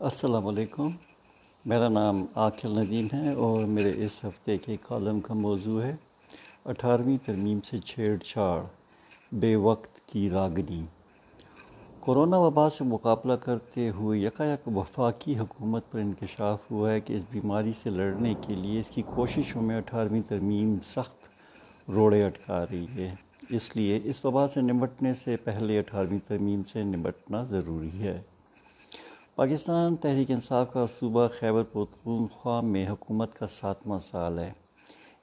السلام علیکم۔ میرا نام عاقل ندیم ہے اور میرے اس ہفتے کے کالم کا موضوع ہے، اٹھارہویں ترمیم سے چھیڑ چھاڑ، بے وقت کی راگنی۔ کورونا وبا سے مقابلہ کرتے ہوئے یکایک وفاقی حکومت پر انکشاف ہوا ہے کہ اس بیماری سے لڑنے کے لیے اس کی کوششوں میں اٹھارہویں ترمیم سخت روڑے اٹکا رہی ہے۔ اس لیے اس وبا سے نمٹنے سے پہلے اٹھارہویں ترمیم سے نمٹنا ضروری ہے۔ پاکستان تحریک انصاف کا صوبہ خیبر پختونخوا میں حکومت کا ساتواں سال ہے۔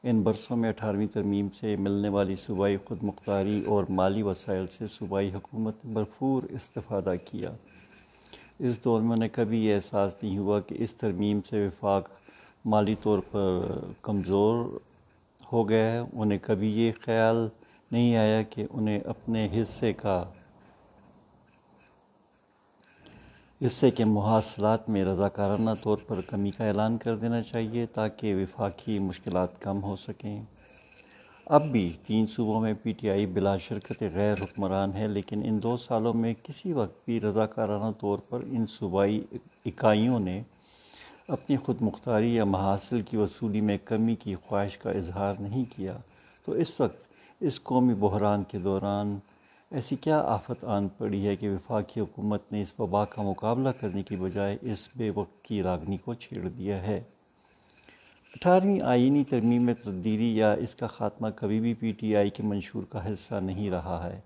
ان برسوں میں اٹھارہویں ترمیم سے ملنے والی صوبائی خود مختاری اور مالی وسائل سے صوبائی حکومت نے بھرپور استفادہ کیا۔ اس دور میں انہیں کبھی یہ احساس نہیں ہوا کہ اس ترمیم سے وفاق مالی طور پر کمزور ہو گیا ہے۔ انہیں کبھی یہ خیال نہیں آیا کہ انہیں اپنے حصے کا حصے کے محاصلات میں رضاکارانہ طور پر کمی کا اعلان کر دینا چاہیے تاکہ وفاقی مشکلات کم ہو سکیں۔ اب بھی تین صوبوں میں پی ٹی آئی بلا شرکت غیر حکمران ہے، لیکن ان دو سالوں میں کسی وقت بھی رضاکارانہ طور پر ان صوبائی اکائیوں نے اپنی خود مختاری یا محاصل کی وصولی میں کمی کی خواہش کا اظہار نہیں کیا۔ تو اس وقت اس قومی بحران کے دوران ایسی کیا آفت آن پڑی ہے کہ وفاقی حکومت نے اس وبا کا مقابلہ کرنے کی بجائے اس بے وقت کی راگنی کو چھیڑ دیا ہے۔ اٹھارہویں آئینی ترمیم میں تبدیلی یا اس کا خاتمہ کبھی بھی پی ٹی آئی کے منشور کا حصہ نہیں رہا ہے۔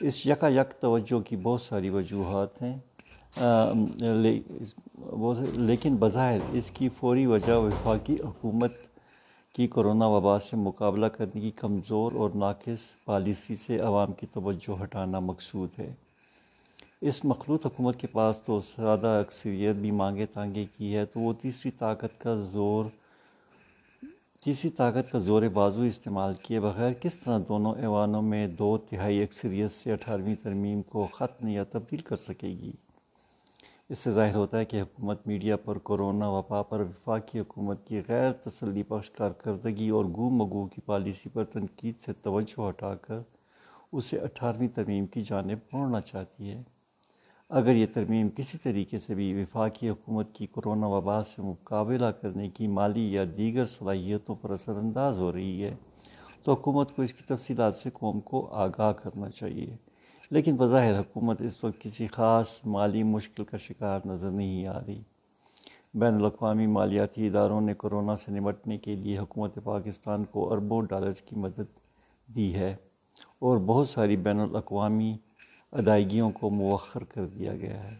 اس یکا یک توجہ کی بہت ساری وجوہات ہیں۔ لیکن بظاہر اس کی فوری وجہ وفاقی حکومت کی کرونا وبا سے مقابلہ کرنے کی کمزور اور ناقص پالیسی سے عوام کی توجہ ہٹانا مقصود ہے۔ اس مخلوط حکومت کے پاس تو سادہ اکثریت بھی مانگے تانگے کی ہے، تو وہ تیسری طاقت کا زور، تیسری طاقت کا زور بازو استعمال کیے بغیر کس طرح دونوں ایوانوں میں دو تہائی اکثریت سے اٹھارہویں ترمیم کو ختم یا تبدیل کر سکے گی؟ اس سے ظاہر ہوتا ہے کہ حکومت میڈیا پر کورونا وبا پر وفاقی حکومت کی غیر تسلی بخش کارکردگی اور گو مگو کی پالیسی پر تنقید سے توجہ ہٹا کر اسے اٹھارہویں ترمیم کی جانب موڑنا چاہتی ہے۔ اگر یہ ترمیم کسی طریقے سے بھی وفاقی حکومت کی کورونا وبا سے مقابلہ کرنے کی مالی یا دیگر صلاحیتوں پر اثر انداز ہو رہی ہے، تو حکومت کو اس کی تفصیلات سے قوم کو آگاہ کرنا چاہیے۔ لیکن بظاہر حکومت اس وقت کسی خاص مالی مشکل کا شکار نظر نہیں آ رہی۔ بین الاقوامی مالیاتی اداروں نے کرونا سے نمٹنے کے لیے حکومت پاکستان کو اربوں ڈالرز کی مدد دی ہے اور بہت ساری بین الاقوامی ادائیگیوں کو مؤخر کر دیا گیا ہے۔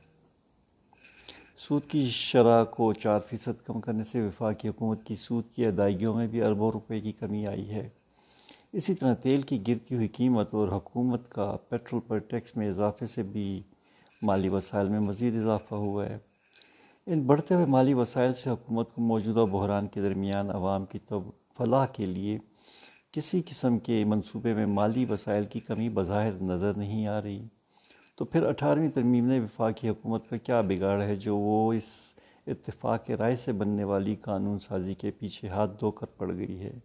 سود کی شرح کو چار فیصد کم کرنے سے وفاقی حکومت کی سود کی ادائیگیوں میں بھی اربوں روپے کی کمی آئی ہے۔ اسی طرح تیل کی گرتی ہوئی قیمت اور حکومت کا پیٹرول پر ٹیکس میں اضافے سے بھی مالی وسائل میں مزید اضافہ ہوا ہے۔ ان بڑھتے ہوئے مالی وسائل سے حکومت کو موجودہ بحران کے درمیان عوام کی تب فلاح کے لیے کسی قسم کے منصوبے میں مالی وسائل کی کمی بظاہر نظر نہیں آ رہی۔ تو پھر اٹھارہویں ترمیم نے وفاقی حکومت کا کیا بگاڑ ہے جو وہ اس اتفاق رائے سے بننے والی قانون سازی کے پیچھے ہاتھ دھو کر پڑ گئی ہے؟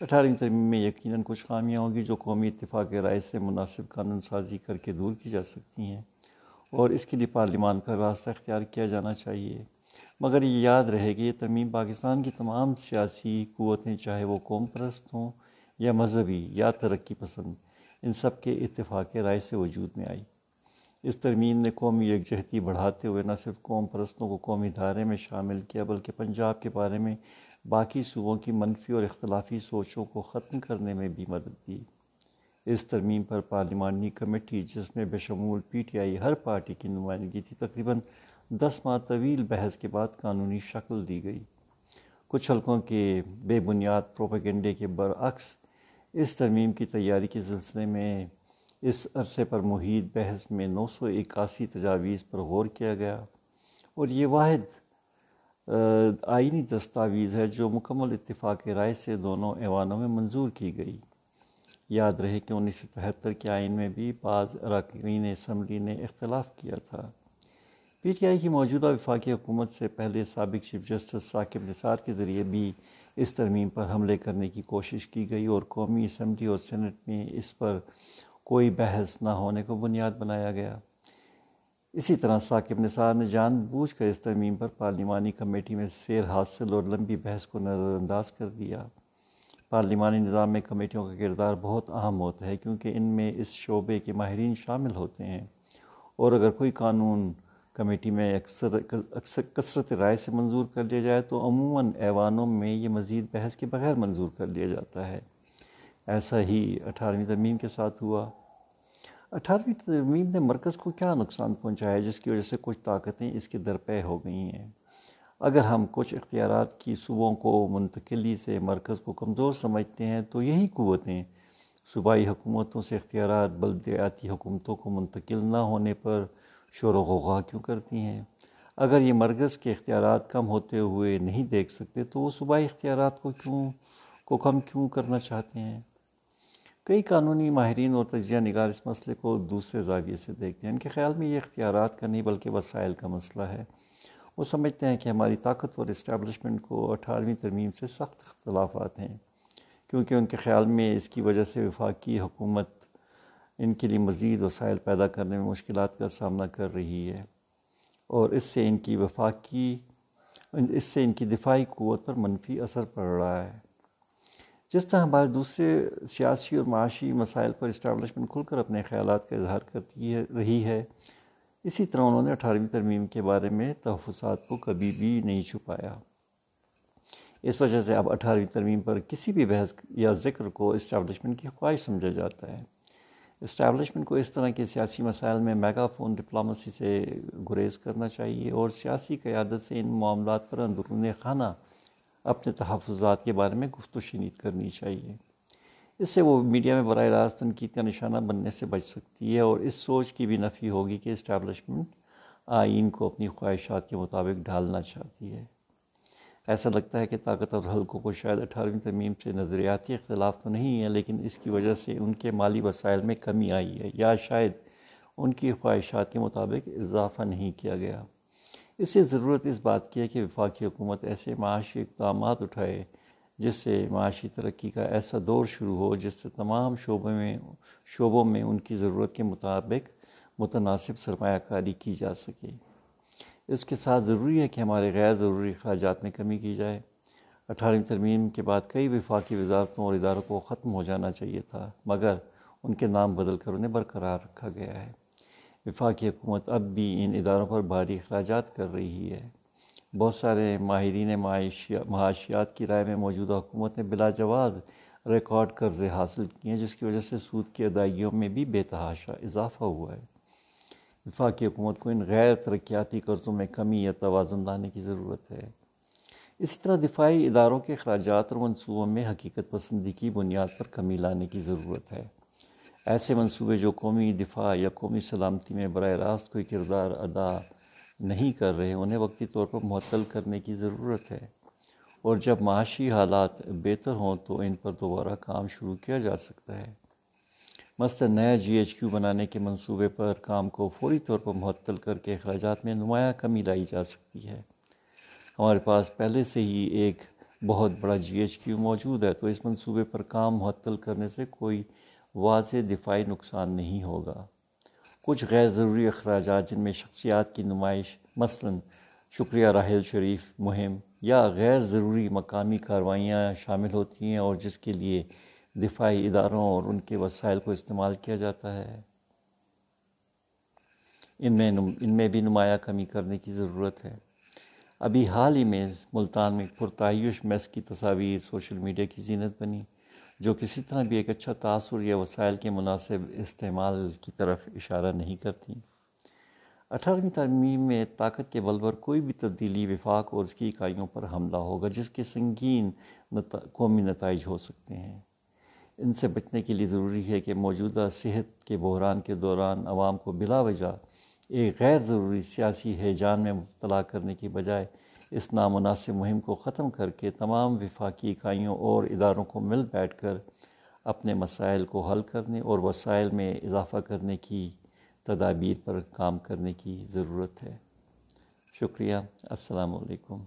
اٹھارہویں ترمیم میں یقیناً کچھ خامیاں ہوں گی جو قومی اتفاق رائے سے مناسب قانون سازی کر کے دور کی جا سکتی ہیں اور اس کے لیے پارلیمان کا راستہ اختیار کیا جانا چاہیے۔ مگر یہ یاد رہے گی یہ ترمیم پاکستان کی تمام سیاسی قوتیں، چاہے وہ قوم پرست ہوں یا مذہبی یا ترقی پسند، ان سب کے اتفاق رائے سے وجود میں آئی۔ اس ترمیم نے قومی یکجہتی بڑھاتے ہوئے نہ صرف قوم پرستوں کو قومی دھارے میں شامل کیا، بلکہ پنجاب کے بارے میں باقی صوبوں کی منفی اور اختلافی سوچوں کو ختم کرنے میں بھی مدد دی۔ اس ترمیم پر پارلیمانی کمیٹی، جس میں بشمول P T I Hare party کی نمائندگی تھی، تقریباً دس ماہ طویل بحث کے بعد قانونی شکل دی گئی۔ کچھ حلقوں کے بے بنیاد پروپیگنڈے کے برعکس، اس ترمیم کی تیاری کے سلسلے میں اس عرصے پر محیط بحث میں نو سو اکاسی تجاویز پر غور کیا گیا اور یہ واحد آئینی دستاویز ہے جو مکمل اتفاق رائے سے دونوں ایوانوں میں منظور کی گئی۔ یاد رہے کہ انیس سو تہتر کے آئین میں بھی بعض اراکین اسمبلی نے اختلاف کیا تھا۔ پی ٹی آئی کی موجودہ وفاقی حکومت سے پہلے سابق چیف جسٹس ثاقب نثار کے ذریعے بھی اس ترمیم پر حملے کرنے کی کوشش کی گئی اور قومی اسمبلی اور سینٹ میں اس پر کوئی بحث نہ ہونے کو بنیاد بنایا گیا۔ اسی طرح ثاقب نثار نے جان بوجھ کر اس ترمیم پر پارلیمانی کمیٹی میں سیر حاصل اور لمبی بحث کو نظر انداز کر دیا۔ پارلیمانی نظام میں کمیٹیوں کا کردار بہت اہم ہوتا ہے کیونکہ ان میں اس شعبے کے ماہرین شامل ہوتے ہیں۔ اور اگر کوئی قانون کمیٹی میں اکثر اکثر کثرت رائے سے منظور کر لیا جائے تو عموماً ایوانوں میں یہ مزید بحث کے بغیر منظور کر لیا جاتا ہے۔ ایسا ہی اٹھارہویں ترمیم کے ساتھ ہوا۔ اٹھارہویں ترمیم نے مرکز کو کیا نقصان پہنچایا جس کی وجہ سے کچھ طاقتیں اس کے درپے ہو گئی ہیں؟ اگر ہم کچھ اختیارات کی صوبوں کو منتقلی سے مرکز کو کمزور سمجھتے ہیں تو یہی قوتیں صوبائی حکومتوں سے اختیارات بلدیاتی حکومتوں کو منتقل نہ ہونے پر شور و غوغا کیوں کرتی ہیں؟ اگر یہ مرکز کے اختیارات کم ہوتے ہوئے نہیں دیکھ سکتے تو وہ صوبائی اختیارات کو کیوں کو کم کیوں کرنا چاہتے ہیں؟ کئی قانونی ماہرین اور تجزیہ نگار اس مسئلے کو دوسرے زاویے سے دیکھتے ہیں۔ ان کے خیال میں یہ اختیارات کا نہیں بلکہ وسائل کا مسئلہ ہے۔ وہ سمجھتے ہیں کہ ہماری طاقت اور اسٹیبلشمنٹ کو اٹھارہویں ترمیم سے سخت اختلافات ہیں۔ کیونکہ ان کے خیال میں اس کی وجہ سے وفاقی حکومت ان کے لیے مزید وسائل پیدا کرنے میں مشکلات کا سامنا کر رہی ہے۔ اور اس سے ان کی وفاقی، اس سے ان کی دفاعی قوت پر منفی اثر پڑ رہا ہے۔ جس طرح ہمارے دوسرے سیاسی اور معاشی مسائل پر اسٹیبلشمنٹ کھل کر اپنے خیالات کا اظہار کرتی ہے، رہی ہے، اسی طرح انہوں نے اٹھارہویں ترمیم کے بارے میں تحفظات کو کبھی بھی نہیں چھپایا۔ اس وجہ سے اب اٹھارہویں ترمیم پر کسی بھی بحث یا ذکر کو اسٹیبلشمنٹ کی خواہش سمجھا جاتا ہے۔ اسٹیبلشمنٹ کو اس طرح کے سیاسی مسائل میں میگا فون ڈپلومسی سے گریز کرنا چاہیے اور سیاسی قیادت سے ان معاملات پر اندرون خانہ اپنے تحفظات کے بارے میں گفت و شنید کرنی چاہیے۔ اس سے وہ میڈیا میں براہ راست تنقید کا نشانہ بننے سے بچ سکتی ہے اور اس سوچ کی بھی نفی ہوگی کہ اسٹیبلشمنٹ آئین کو اپنی خواہشات کے مطابق ڈھالنا چاہتی ہے۔ ایسا لگتا ہے کہ طاقت اور حلقوں کو شاید اٹھارہویں ترمیم سے نظریاتی اختلاف تو نہیں ہے، لیکن اس کی وجہ سے ان کے مالی وسائل میں کمی آئی ہے یا شاید ان کی خواہشات کے مطابق اضافہ نہیں کیا گیا۔ اس سے ضرورت اس بات کی ہے کہ وفاقی حکومت ایسے معاشی اقدامات اٹھائے جس سے معاشی ترقی کا ایسا دور شروع ہو، جس سے تمام شعبوں میں شعبوں میں ان کی ضرورت کے مطابق متناسب سرمایہ کاری کی جا سکے۔ اس کے ساتھ ضروری ہے کہ ہمارے غیر ضروری اخراجات میں کمی کی جائے۔ اٹھارہویں ترمیم کے بعد کئی وفاقی وزارتوں اور اداروں کو ختم ہو جانا چاہیے تھا، مگر ان کے نام بدل کر انہیں برقرار رکھا گیا ہے۔ وفاقی حکومت اب بھی ان اداروں پر بھاری اخراجات کر رہی ہے۔ بہت سارے ماہرین معاشیات کی رائے میں موجودہ حکومت نے بلا جواز ریکارڈ قرضے حاصل کیے ہیں جس کی وجہ سے سود کی ادائیگیوں میں بھی بے تحاشا اضافہ ہوا ہے۔ وفاقی حکومت کو ان غیر ترقیاتی قرضوں میں کمی یا توازن لانے کی ضرورت ہے۔ اسی طرح دفاعی اداروں کے اخراجات اور منصوبوں میں حقیقت پسندی کی بنیاد پر کمی لانے کی ضرورت ہے۔ ایسے منصوبے جو قومی دفاع یا قومی سلامتی میں براہ راست کوئی کردار ادا نہیں کر رہے انہیں وقتی طور پر معطل کرنے کی ضرورت ہے۔ اور جب معاشی حالات بہتر ہوں تو ان پر دوبارہ کام شروع کیا جا سکتا ہے۔ مثلا نیا جی ایچ کیو بنانے کے منصوبے پر کام کو فوری طور پر معطل کر کے اخراجات میں نمایاں کمی لائی جا سکتی ہے۔ ہمارے پاس پہلے سے ہی ایک بہت بڑا جی ایچ کیو موجود ہے، تو اس منصوبے پر کام معطل کرنے سے کوئی واضح دفاعی نقصان نہیں ہوگا۔ کچھ غیر ضروری اخراجات جن میں شخصیات کی نمائش، مثلا شکریہ راحل شریف مہم یا غیر ضروری مقامی کاروائیاں شامل ہوتی ہیں اور جس کے لیے دفاعی اداروں اور ان کے وسائل کو استعمال کیا جاتا ہے۔ ان میں ان میں بھی نمایاں کمی کرنے کی ضرورت ہے۔ ابھی حال ہی میں ملتان میں پرتعیش میس کی تصاویر سوشل میڈیا کی زینت بنی۔ جو کسی طرح بھی ایک اچھا تاثر یا وسائل کے مناسب استعمال کی طرف اشارہ نہیں کرتی۔ اٹھارہویں ترمیم میں طاقت کے بل پر کوئی بھی تبدیلی، وفاق اور اس کی اکائیوں پر حملہ ہوگا، جس کے سنگین قومی نتائج ہو سکتے ہیں۔ ان سے بچنے کے لیے ضروری ہے کہ موجودہ صحت کے بحران کے دوران عوام کو بلا وجہ ایک غیر ضروری سیاسی حیجان میں مبتلا کرنے کی بجائے اس نامناسب مہم کو ختم کر کے تمام وفاقی اکائیوں اور اداروں کو مل بیٹھ کر اپنے مسائل کو حل کرنے اور وسائل میں اضافہ کرنے کی تدابیر پر کام کرنے کی ضرورت ہے۔ شکریہ۔ السلام علیکم۔